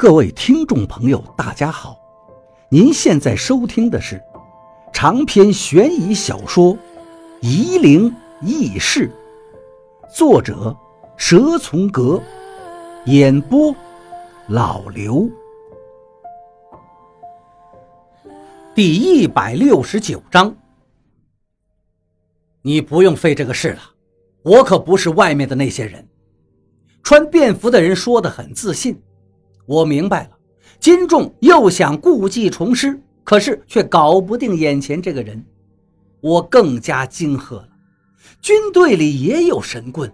各位听众朋友，大家好！您现在收听的是长篇悬疑小说《夷陵轶事》，作者蛇从阁，演播老刘。第一百六十九章，你不用费这个事了，我可不是外面的那些人。穿便服的人说的很自信。我明白了，金仲又想故技重施，可是却搞不定眼前这个人。我更加惊愕了，军队里也有神棍，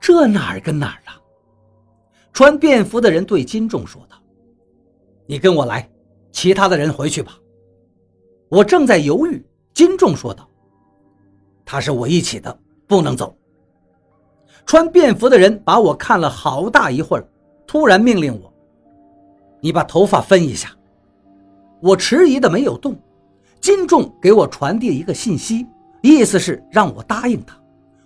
这哪儿跟哪儿啊？穿便服的人对金仲说道：“你跟我来，其他的人回去吧。”我正在犹豫，金仲说道：“他是我一起的，不能走。”穿便服的人把我看了好大一会儿，突然命令我。你把头发分一下，我迟疑的没有动。金仲给我传递一个信息，意思是让我答应他。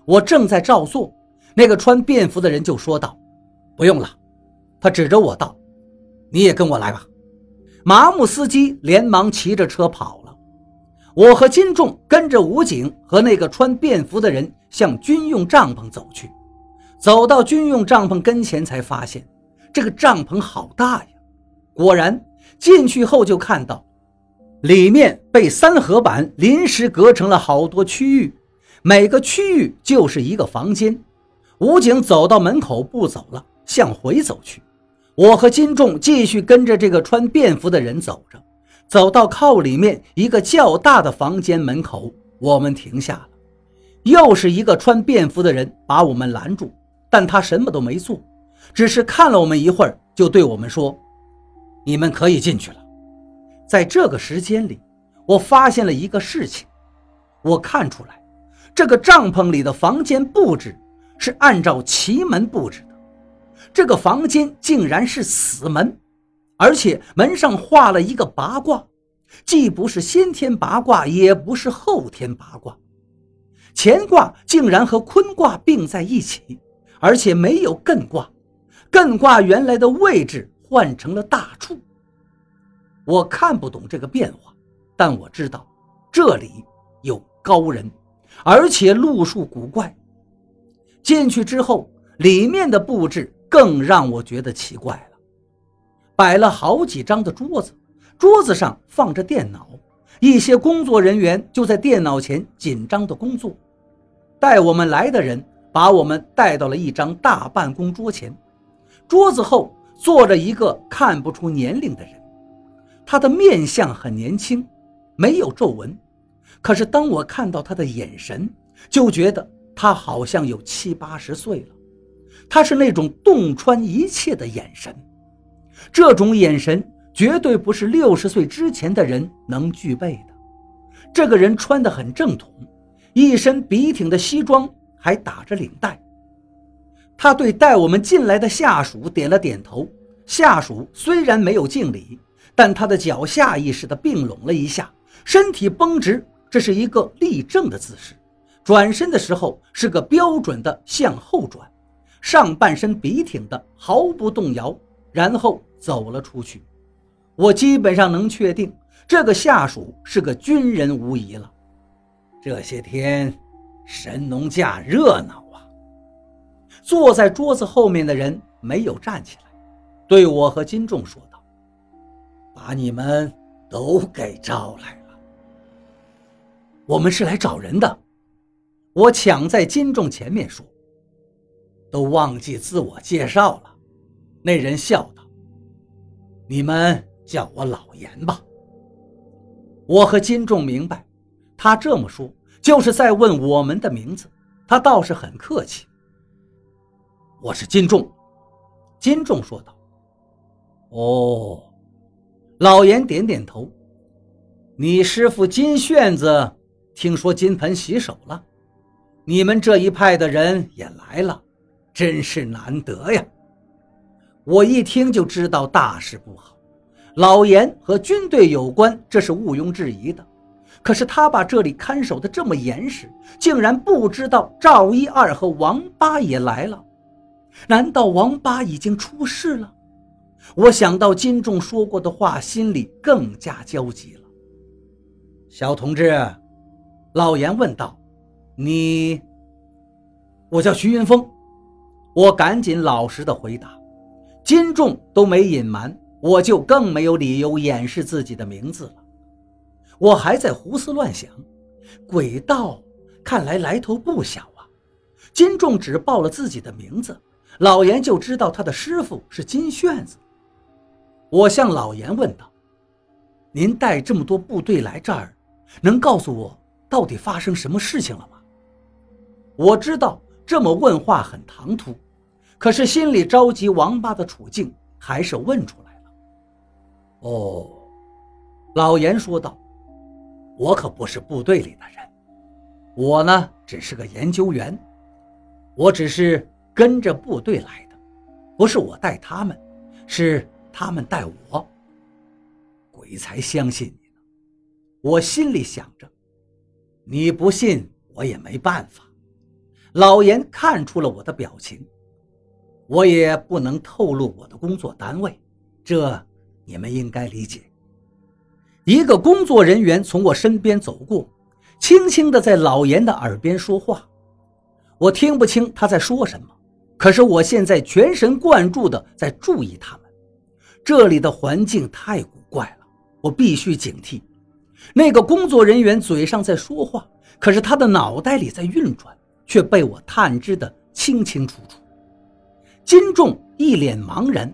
我正在照做，那个穿便服的人就说道：“不用了。”他指着我道：“你也跟我来吧。”麻木司机连忙骑着车跑了。我和金仲跟着武警和那个穿便服的人向军用帐篷走去。走到军用帐篷跟前，才发现这个帐篷好大呀。果然，进去后就看到，里面被三合板临时隔成了好多区域，每个区域就是一个房间。武警走到门口不走了，向回走去。我和金仲继续跟着这个穿便服的人走着，走到靠里面一个较大的房间门口，我们停下了。又是一个穿便服的人把我们拦住，但他什么都没做，只是看了我们一会儿，就对我们说。你们可以进去了。在这个时间里，我发现了一个事情。我看出来，这个帐篷里的房间布置是按照奇门布置的。这个房间竟然是死门，而且门上画了一个八卦，既不是先天八卦，也不是后天八卦。乾卦竟然和坤卦并在一起，而且没有艮卦。艮卦原来的位置。换成了大处。我看不懂这个变化，但我知道这里有高人，而且路数古怪。进去之后，里面的布置更让我觉得奇怪了。摆了好几张的桌子，桌子上放着电脑，一些工作人员就在电脑前紧张的工作。带我们来的人把我们带到了一张大办公桌前，桌子后。坐着一个看不出年龄的人，他的面相很年轻，没有皱纹，可是当我看到他的眼神，就觉得他好像有七八十岁了。他是那种洞穿一切的眼神，这种眼神绝对不是六十岁之前的人能具备的。这个人穿得很正统，一身笔挺的西装，还打着领带。他对带我们进来的下属点了点头。下属虽然没有敬礼，但他的脚下意识地并拢了一下，身体绷直，这是一个立正的姿势。转身的时候是个标准的向后转，上半身笔挺的毫不动摇，然后走了出去。我基本上能确定这个下属是个军人无疑了。这些天，神农架热闹。坐在桌子后面的人没有站起来，对我和金仲说道：“把你们都给招来了。我们是来找人的。”我抢在金仲前面说：“都忘记自我介绍了。”那人笑道：“你们叫我老严吧。”我和金仲明白，他这么说就是在问我们的名字。他倒是很客气。我是金仲，金仲说道：“哦。”老严点点头。你师傅金炫子听说金盆洗手了，你们这一派的人也来了，真是难得呀！我一听就知道大事不好。老严和军队有关，这是毋庸置疑的。可是他把这里看守的这么严实，竟然不知道赵一二和王八也来了。难道王八已经出事了？我想到金仲说过的话，心里更加焦急了。小同志，老严问道：“你？”我叫徐云峰。我赶紧老实的回答。金仲都没隐瞒，我就更没有理由掩饰自己的名字了。我还在胡思乱想，鬼道看来来头不小啊。金仲只报了自己的名字，老严就知道他的师傅是金炫子。我向老严问道：“您带这么多部队来这儿，能告诉我到底发生什么事情了吗？”我知道这么问话很唐突，可是心里着急王八的处境还是问出来了。哦，老严说道：“我可不是部队里的人，我呢只是个研究员，我只是跟着部队来的，不是我带他们，是。”他们带我，鬼才相信你呢！我心里想着，你不信我也没办法。老严看出了我的表情，我也不能透露我的工作单位，这你们应该理解。一个工作人员从我身边走过，轻轻地在老严的耳边说话，我听不清他在说什么，可是我现在全神贯注地在注意他们。这里的环境太古怪了，我必须警惕。那个工作人员嘴上在说话，可是他的脑袋里在运转，却被我探知的清清楚楚。金仲一脸茫然，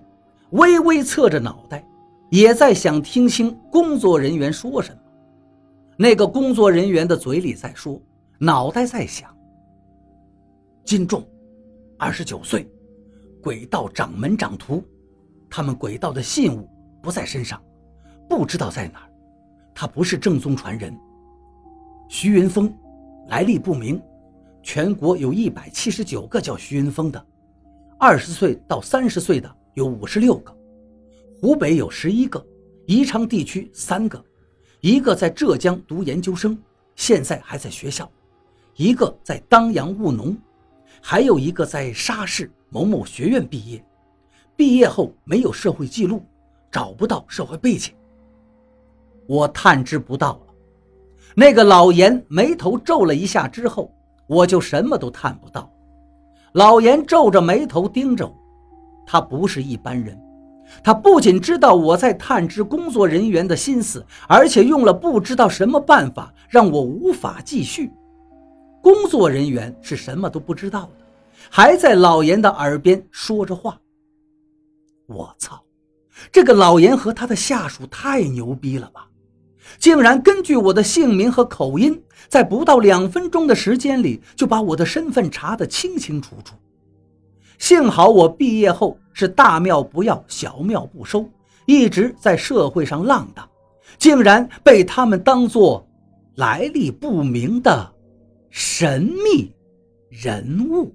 微微侧着脑袋，也在想听清工作人员说什么。那个工作人员的嘴里在说，脑袋在想。金仲，二十九岁，鬼道掌门掌徒。他们鬼道的信物不在身上，不知道在哪儿。他不是正宗传人。徐云峰，来历不明。全国有一百七十九个叫徐云峰的，二十岁到三十岁的有五十六个，湖北有十一个，宜昌地区三个，一个在浙江读研究生，现在还在学校，一个在当阳务农，还有一个在沙市某某学院毕业。毕业后没有社会记录，找不到社会背景。我探知不到了。那个老严眉头皱了一下之后，我就什么都探不到。老严皱着眉头盯着我，他不是一般人。他不仅知道我在探知工作人员的心思，而且用了不知道什么办法让我无法继续。工作人员是什么都不知道的，还在老严的耳边说着话。我操！这个老严和他的下属太牛逼了吧！竟然根据我的姓名和口音，在不到两分钟的时间里就把我的身份查得清清楚楚。幸好我毕业后是大庙不要，小庙不收，一直在社会上浪荡，竟然被他们当作来历不明的神秘人物。